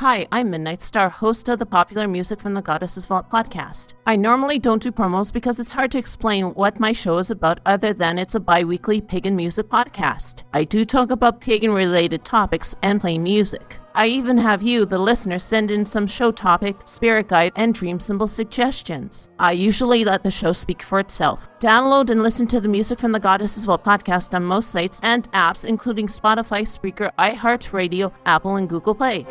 Hi, I'm Midnight Star, host of the popular Music from the Goddess's Vault podcast. I normally don't do promos because it's hard to explain what my show is about other than it's a bi weekly pagan music podcast. I do talk about pagan related topics and play music. I even have you, the listener, send in some show topic, spirit guide, and dream symbol suggestions. I usually let the show speak for itself. Download and listen to the Music from the Goddesses Vault podcast on most sites and apps, including Spotify, Spreaker, iHeartRadio, Apple, and Google Play.